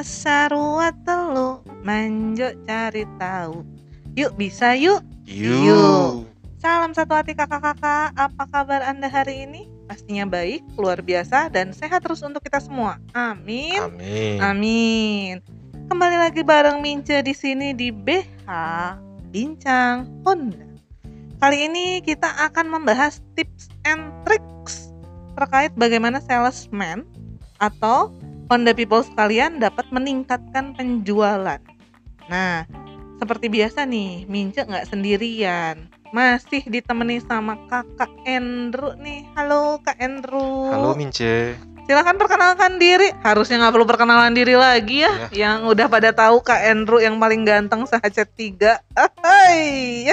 Sarua telu manjo cari tahu. Yuk bisa yuk. Yuk. Yuk. Salam satu hati kakak-kakak. Apa kabar Anda hari ini? Pastinya baik, luar biasa dan sehat terus untuk kita semua. Amin. Amin. Amin. Kembali lagi bareng Mince di sini di BH Bincang Honda. Kali ini kita akan membahas tips and tricks terkait bagaimana salesman atau Honda people sekalian dapat meningkatkan penjualan. Nah, seperti biasa nih, Mince nggak sendirian. Masih ditemani sama kakak Andrew nih. Halo Kak Andrew. Halo Mince. Silahkan perkenalkan diri. Harusnya nggak perlu perkenalan diri lagi ya. Yang udah pada tahu Kak Andrew yang paling ganteng sehacat tiga. Hai.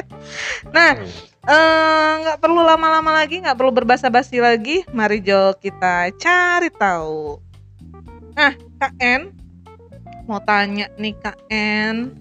Nah, eh, nggak perlu lama-lama lagi, nggak perlu berbasa-basi lagi. Mari Jo kita cari tahu. Nah, Kak N, mau tanya nih Kak N,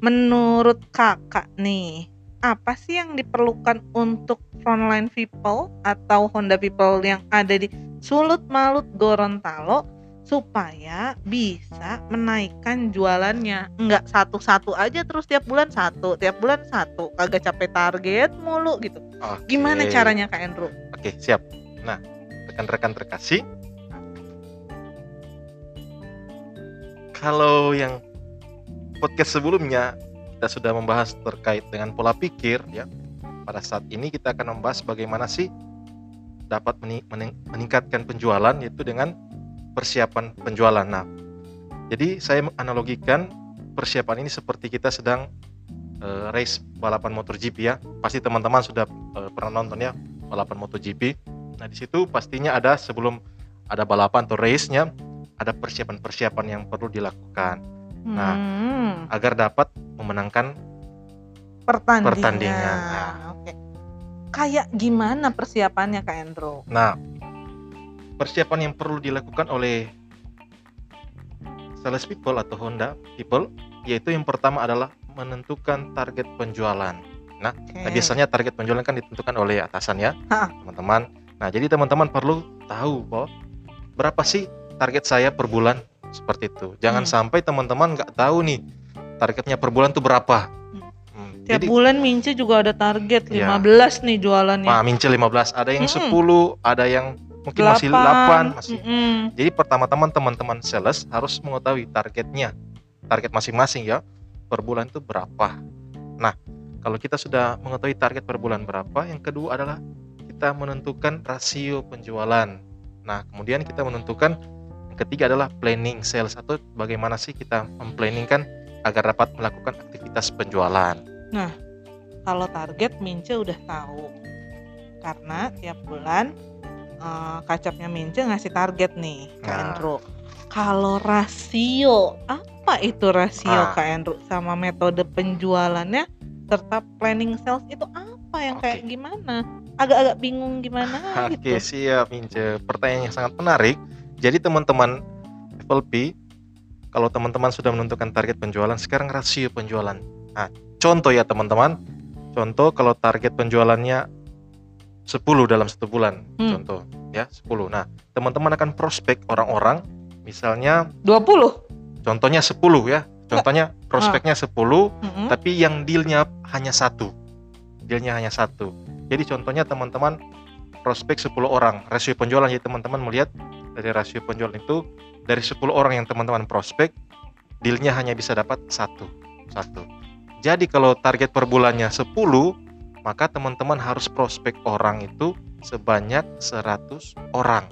menurut kakak nih, apa sih yang diperlukan untuk frontline people atau Honda people yang ada di Sulut Malut Gorontalo supaya bisa menaikkan jualannya? Nggak satu-satu aja terus tiap bulan satu tiap bulan satu. Kagak capek target mulu gitu. Oke. gimana caranya Kak Andrew Oke, siap. Nah, rekan-rekan terkasih, kalau yang podcast sebelumnya kita sudah membahas terkait dengan pola pikir ya. Pada saat ini kita akan membahas bagaimana sih dapat meni- mening- meningkatkan penjualan yaitu dengan persiapan penjualan. Nah, jadi saya analogikan persiapan ini seperti kita sedang eh, race balapan MotoGP ya. Pasti teman-teman sudah eh, pernah nonton ya balapan MotoGP. Nah, di situ pastinya ada sebelum ada balapan atau race-nya ada persiapan-persiapan yang perlu dilakukan Nah, Hmm, agar dapat memenangkan pertandingan, pertandingan, nah. oke kayak gimana persiapannya Kak Andrew Nah, persiapan yang perlu dilakukan oleh sales people atau Honda people yaitu yang pertama adalah menentukan target penjualan. Nah, Oke. biasanya target penjualan kan ditentukan oleh atasan ya, teman-teman. Nah, jadi teman-teman perlu tahu bahwa berapa sih target saya per bulan seperti itu. Jangan Hmm. sampai teman-teman nggak tahu nih targetnya per bulan tuh berapa. Hmm, tiap Jadi, bulan Mince juga ada target Iya. 15 nih jualannya Nah, mince 15, ada yang Mm-mm. 10, ada yang mungkin masih 8, masih Mm-mm. Jadi pertama-tama teman-teman sales harus mengetahui targetnya, target masing-masing ya per bulan itu berapa. Nah, kalau kita sudah mengetahui target per bulan berapa, yang kedua adalah kita menentukan rasio penjualan. Nah, kemudian kita menentukan ketiga adalah planning sales atau bagaimana sih kita memplanningkan agar dapat melakukan aktivitas penjualan. kalau target Mince udah tahu karena tiap bulan eh, kacapnya Mince ngasih target nih Kak Nah. Andrew kalau rasio apa itu rasio Ah. Kak Andrew sama metode penjualannya serta planning sales itu apa yang kayak Oke. gimana agak-agak bingung gimana Oke, gitu siap, Mince. Pertanyaan yang sangat menarik. Jadi teman-teman FLP, kalau teman-teman sudah menentukan target penjualan, sekarang rasio penjualan. Nah, contoh ya teman-teman. Contoh kalau target penjualannya 10 dalam satu bulan. Hmm. Contoh ya, 10. Nah, teman-teman akan prospek orang-orang misalnya 20 contohnya 10 ya. Contohnya prospeknya 10, Mm-mm. tapi yang dealnya hanya satu dealnya hanya satu jadi contohnya teman-teman prospek 10 orang rasio penjualan jadi teman-teman melihat dari rasio penjualan itu dari 10 orang yang teman-teman prospek dealnya hanya bisa dapat satu satu jadi kalau target per bulannya 10 maka teman-teman harus prospek orang itu sebanyak 100 orang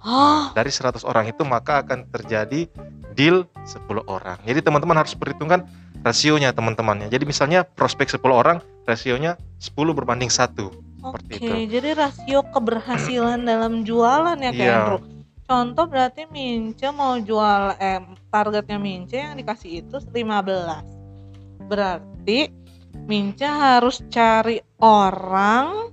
Hah? dari 100 orang itu maka akan terjadi deal 10 orang. Jadi teman-teman harus perhitungkan rasionya teman-temannya. Jadi misalnya prospek 10 orang, rasionya 10 berbanding 1. Oke, itu. jadi rasio keberhasilan dalam jualan ya Kak Iya. Andrew. Contoh berarti Mince mau jual eh, targetnya Mince yang dikasih itu 15. Berarti Mince harus cari orang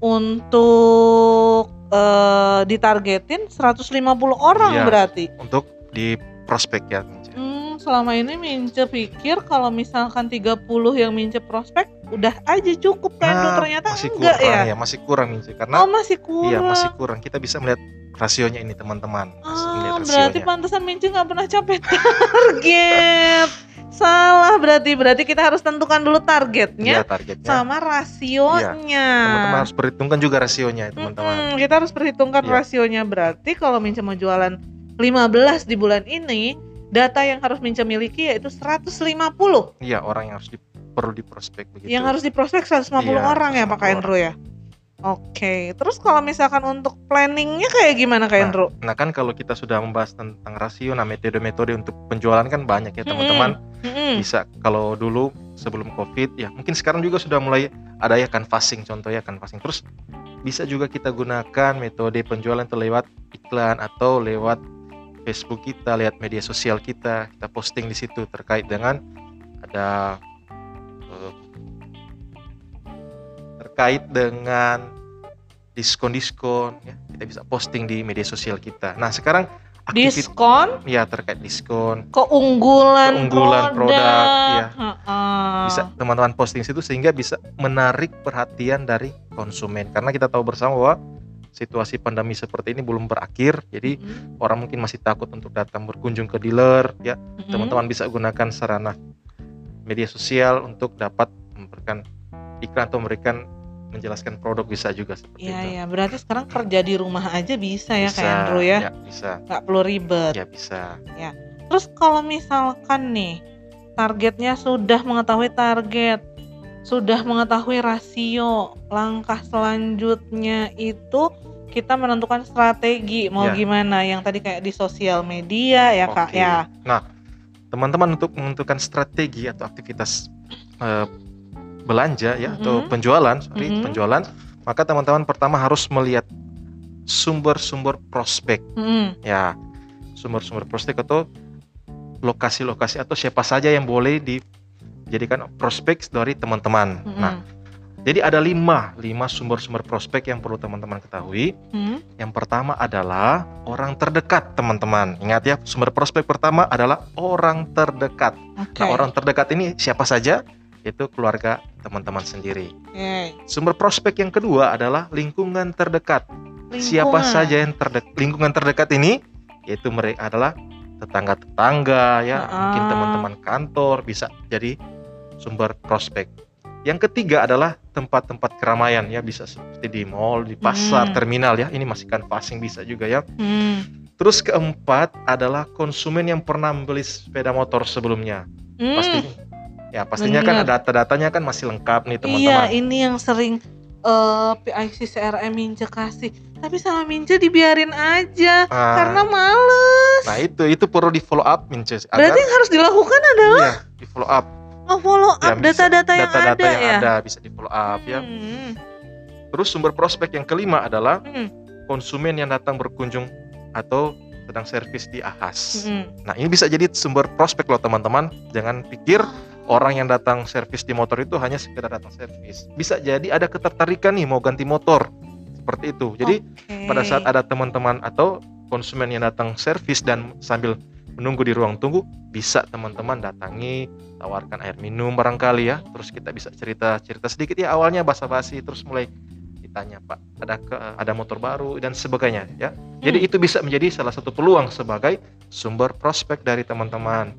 untuk eh, ditargetin 150 orang Iya. berarti. Untuk di prospek ya. Mince. Hmm, selama ini Mince pikir kalau misalkan 30 yang Mince prospek udah aja cukup kan. Nah, ternyata masih enggak kurang ya. ya. masih kurang Mince karena Oh, masih kurang. iya masih kurang. Kita bisa melihat rasionya ini teman-teman. Masih melihat berarti pantesan Minci nggak pernah capai target. Salah berarti berarti kita harus tentukan dulu targetnya targetnya. sama rasionya. Teman-teman harus perhitungkan juga rasionya, teman-teman. Mm-mm, kita harus perhitungkan Iya. rasionya berarti kalau Mince mau jualan 15 di bulan ini, data yang harus Mince miliki yaitu 150 Iya, orang yang harus di, perlu diprospek begitu. yang harus diprospek 150 Iya, orang ya Pak 150 Endro ya. Oke, terus kalau misalkan untuk planningnya kayak gimana Kak Endro? Nah, kan kalau kita sudah membahas tentang rasio, nah metode-metode untuk penjualan kan banyak ya, teman-teman. Mm-mm. Bisa kalau dulu sebelum Covid ya, mungkin sekarang juga sudah mulai ada ya canvassing contoh ya canvassing. Terus bisa juga kita gunakan metode penjualan itu lewat iklan atau lewat Facebook kita, lihat media sosial kita, kita posting di situ terkait dengan ada terkait dengan diskon-diskon ya kita bisa posting di media sosial kita. Nah sekarang aktivitas Diskon, ya terkait diskon keunggulan, Keunggulan produk, iya. Heeh. bisa teman-teman posting situ sehingga bisa menarik perhatian dari konsumen karena kita tahu bersama bahwa situasi pandemi seperti ini belum berakhir jadi Mm-mm. orang mungkin masih takut untuk datang berkunjung ke dealer ya Mm-mm. teman-teman bisa gunakan sarana media sosial untuk dapat memberikan iklan atau memberikan menjelaskan produk bisa juga seperti Iya itu ya, berarti sekarang kerja di rumah aja bisa ya bisa Kak Andrew ya, bisa nggak perlu ribet. ya bisa Terus kalau misalkan nih targetnya sudah mengetahui target, sudah mengetahui rasio, langkah selanjutnya itu kita menentukan strategi mau Ya. gimana yang tadi kayak di sosial media ya Kak Oke. ya. Nah, teman-teman untuk menentukan strategi atau aktivitas eh, belanja ya atau Mhm. penjualan, sorry, Mhm. penjualan, maka teman-teman pertama harus melihat sumber-sumber prospek Mm-mm. ya. Sumber-sumber prospek atau lokasi-lokasi atau siapa saja yang boleh dijadikan prospek dari teman-teman. Mm-mm. Nah, jadi ada lima, lima sumber-sumber prospek yang perlu teman-teman ketahui. Mm. Yang pertama adalah orang terdekat, teman-teman. Ingat ya, sumber prospek pertama adalah orang terdekat. Oke. Nah, orang terdekat ini siapa saja? Itu keluarga teman-teman sendiri. Sumber prospek yang kedua adalah lingkungan terdekat. Siapa Lingkungan. saja yang terdekat? Lingkungan terdekat ini yaitu mereka adalah tetangga-tetangga ya, mungkin Ah. teman-teman kantor bisa jadi sumber prospek. Yang ketiga adalah tempat-tempat keramaian ya, bisa seperti di mall, di pasar, Hmm. terminal ya. Ini masih canvassing bisa juga ya. Mm. Terus keempat adalah konsumen yang pernah membeli sepeda motor sebelumnya. Mm. Pasti ya pastinya kan Bener. data-datanya kan masih lengkap nih Iya, teman-teman. ini yang sering eh PIC CRM Mince kasih. Tapi sama Mince dibiarin aja Ah, karena males. nah itu itu perlu di follow up Berarti agar yang harus dilakukan adalah iya, di follow up oh, follow Ya, up data-data yang data-data ada yang ya. ada bisa di follow up ya. Hmm. Terus sumber prospek yang kelima adalah Hmm. konsumen yang datang berkunjung atau sedang servis di Ahas. Hmm. Nah, ini bisa jadi sumber prospek loh teman-teman. Jangan pikir orang yang datang servis di motor itu hanya sekedar datang servis. Bisa jadi ada ketertarikan nih mau ganti motor. Seperti itu. Jadi Oke. pada saat ada teman-teman atau konsumen yang datang servis dan sambil menunggu di ruang tunggu, bisa teman-teman datangi, tawarkan air minum barangkali ya. Terus kita bisa cerita-cerita sedikit ya awalnya basa-basi terus mulai ditanya, "Pak, ada ke- ada motor baru dan sebagainya ya." Jadi Hmm. itu bisa menjadi salah satu peluang sebagai sumber prospek dari teman-teman.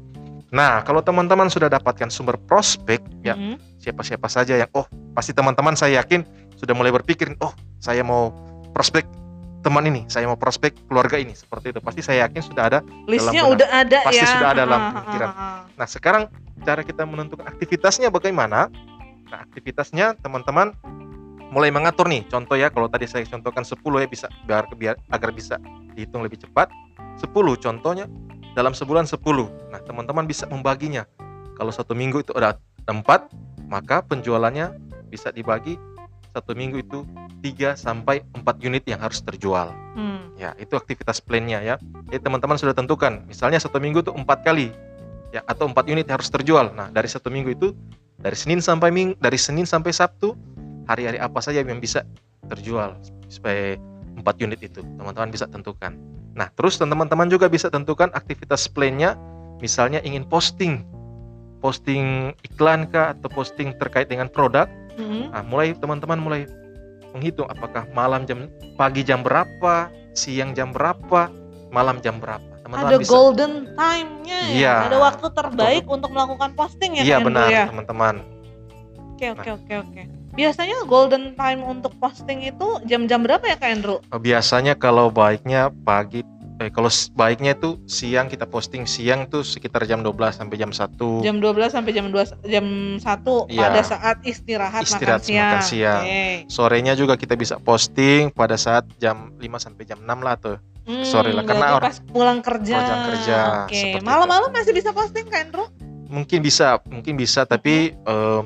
Nah, kalau teman-teman sudah dapatkan sumber prospek, ya Hmm. siapa-siapa saja yang oh pasti teman-teman saya yakin sudah mulai berpikir, oh saya mau prospek teman ini, saya mau prospek keluarga ini, seperti itu. Pasti saya yakin sudah ada. listnya udah ada Pasti ya. sudah ada dalam Ah, ah, pemikiran. ah, ah. Nah, sekarang cara kita menentukan aktivitasnya bagaimana? Nah, aktivitasnya teman-teman mulai mengatur nih. Contoh ya, kalau tadi saya contohkan 10 ya bisa biar biar agar bisa dihitung lebih cepat. 10 contohnya dalam sebulan 10. Nah, teman-teman bisa membaginya. Kalau satu minggu itu ada 4, maka penjualannya bisa dibagi satu minggu itu 3 sampai 4 unit yang harus terjual. Hmm. Ya, itu aktivitas plan-nya ya. Jadi teman-teman sudah tentukan, misalnya satu minggu itu empat kali, ya atau empat unit yang harus terjual. Nah, dari satu minggu itu dari Senin sampai Ming, dari Senin sampai Sabtu, hari-hari apa saja yang bisa terjual supaya empat unit itu teman-teman bisa tentukan. Nah, terus teman-teman juga bisa tentukan aktivitas plan-nya, misalnya ingin posting, posting iklan kah atau posting terkait dengan produk. Hmm. Nah, mulai teman-teman mulai menghitung apakah malam jam pagi jam berapa, siang jam berapa, malam jam berapa. teman-teman ada bisa golden time-nya ya. Iya. Ada waktu terbaik untuk melakukan posting ya iya benar ya. teman-teman Oke oke oke oke. Biasanya golden time untuk posting itu jam-jam berapa ya Kak Andrew? Eh, biasanya kalau baiknya pagi eh kalau baiknya itu siang kita posting siang tuh sekitar jam 12 sampai jam 1 Jam 12 sampai jam 2 jam 1 Iya. pada saat istirahat, Istirahat makan siang. makan siang. Oke. sorenya juga kita bisa posting pada saat jam 5 sampai jam 6 lah tuh Hmm, Sorry lah, karena orang- pas pulang kerja. pulang kerja, Oke. seperti Malam-malam masih bisa posting Kak Andrew? mungkin bisa mungkin bisa tapi em,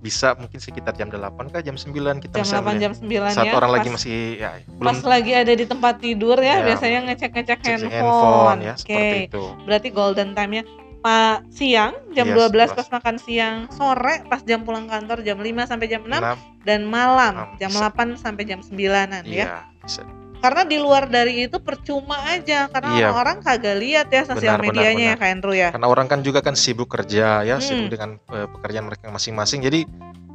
bisa mungkin sekitar jam 8 kah jam 9 kita Jam bisa 8 melihat. jam 9 saat ya. orang lagi pas- masih ya pas belum lagi ada di tempat tidur ya, Ya, biasanya ngecek-ngecek cek handphone. handphone ya Oke. seperti itu Berarti golden time-nya Pak siang jam Yes, 12 pas. pas makan siang, sore pas jam pulang kantor jam 5 sampai jam 6 Enam, dan malam Enam, jam bisa. 8 sampai jam 9-an ya. iya. Karena di luar dari itu percuma aja karena Iya. orang kagak lihat ya sosial Benar, benar, medianya ya benar. Kak Andrew ya. karena orang kan juga kan sibuk kerja ya Hmm. sibuk dengan eh, pekerjaan mereka masing-masing jadi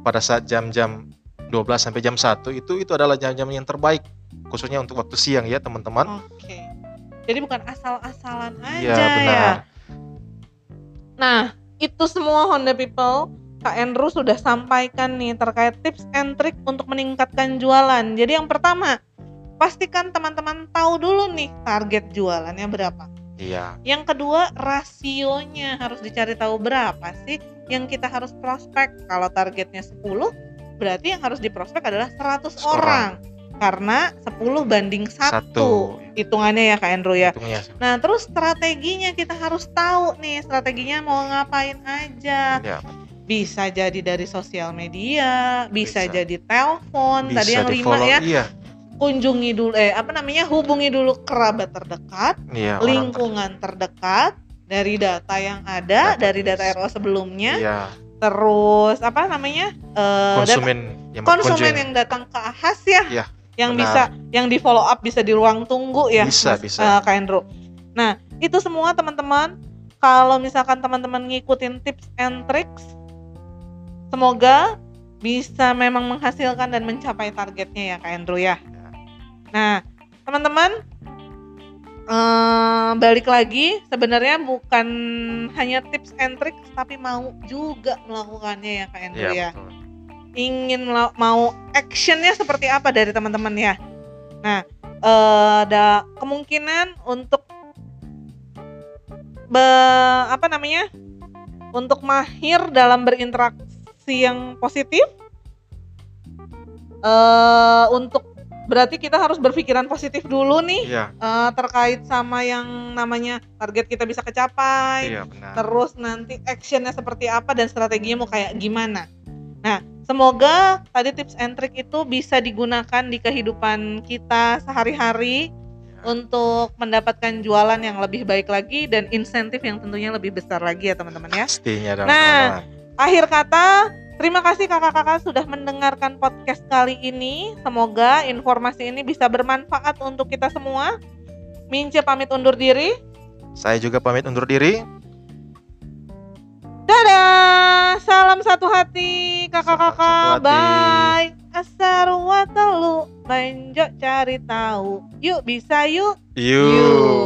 pada saat jam-jam 12 sampai jam 1 itu itu adalah jam-jam yang terbaik khususnya untuk waktu siang ya teman-teman Oke. Jadi bukan asal-asalan aja Iya ya. benar Nah, itu semua Honda People Kak Andrew sudah sampaikan nih terkait tips and trick untuk meningkatkan jualan. Jadi yang pertama, pastikan teman-teman tahu dulu nih target jualannya berapa. iya Yang kedua, rasionya harus dicari tahu berapa sih yang kita harus prospek. Kalau targetnya 10, berarti yang harus diprospek adalah 100 Orang. orang. Karena 10 banding 1 Satu. hitungannya ya Kak Andrew ya. hitungnya Nah, terus strateginya kita harus tahu nih, strateginya mau ngapain aja. ya, Bisa jadi dari sosial media, bisa, Bisa. jadi telepon, tadi yang lima ya. iya Kunjungi dulu eh apa namanya? hubungi dulu kerabat terdekat, orang lingkungan terdekat dari data yang ada, Database. dari data RO sebelumnya, iya terus apa namanya? data- konsumen yang konsumen yang datang ke AHAS ya, Iya, yang benar. bisa yang di follow up bisa di ruang tunggu ya, Bisa, Mas, bisa. eh, Kak. Nah itu semua teman-teman, kalau misalkan teman-teman ngikutin tips and tricks, semoga bisa memang menghasilkan dan mencapai targetnya ya Kak Andrew ya. Nah teman-teman. eh, balik lagi sebenarnya bukan hanya tips and tricks tapi mau juga melakukannya ya Kak Andrew iya ya betul ingin mau actionnya seperti apa dari teman-teman ya. Nah, eh, ada kemungkinan untuk be- apa namanya? Untuk mahir dalam berinteraksi yang positif. eh untuk berarti kita harus berpikiran positif dulu nih iya eh, terkait sama yang namanya target kita bisa kecapai iya benar terus nanti actionnya seperti apa dan strateginya mau kayak gimana. Nah, semoga tadi tips and trick itu bisa digunakan di kehidupan kita sehari-hari Ya. untuk mendapatkan jualan yang lebih baik lagi dan insentif yang tentunya lebih besar lagi ya teman-teman ya. pastinya dong Nah, teman-teman. Akhir kata, terima kasih kakak-kakak sudah mendengarkan podcast kali ini. Semoga informasi ini bisa bermanfaat untuk kita semua. Mince pamit undur diri. saya juga pamit undur diri Dadah, salam satu hati kakak-kakak. Bye. Asarwatalu, banjo cari tahu. Yuk bisa yuk. yuk Yuk.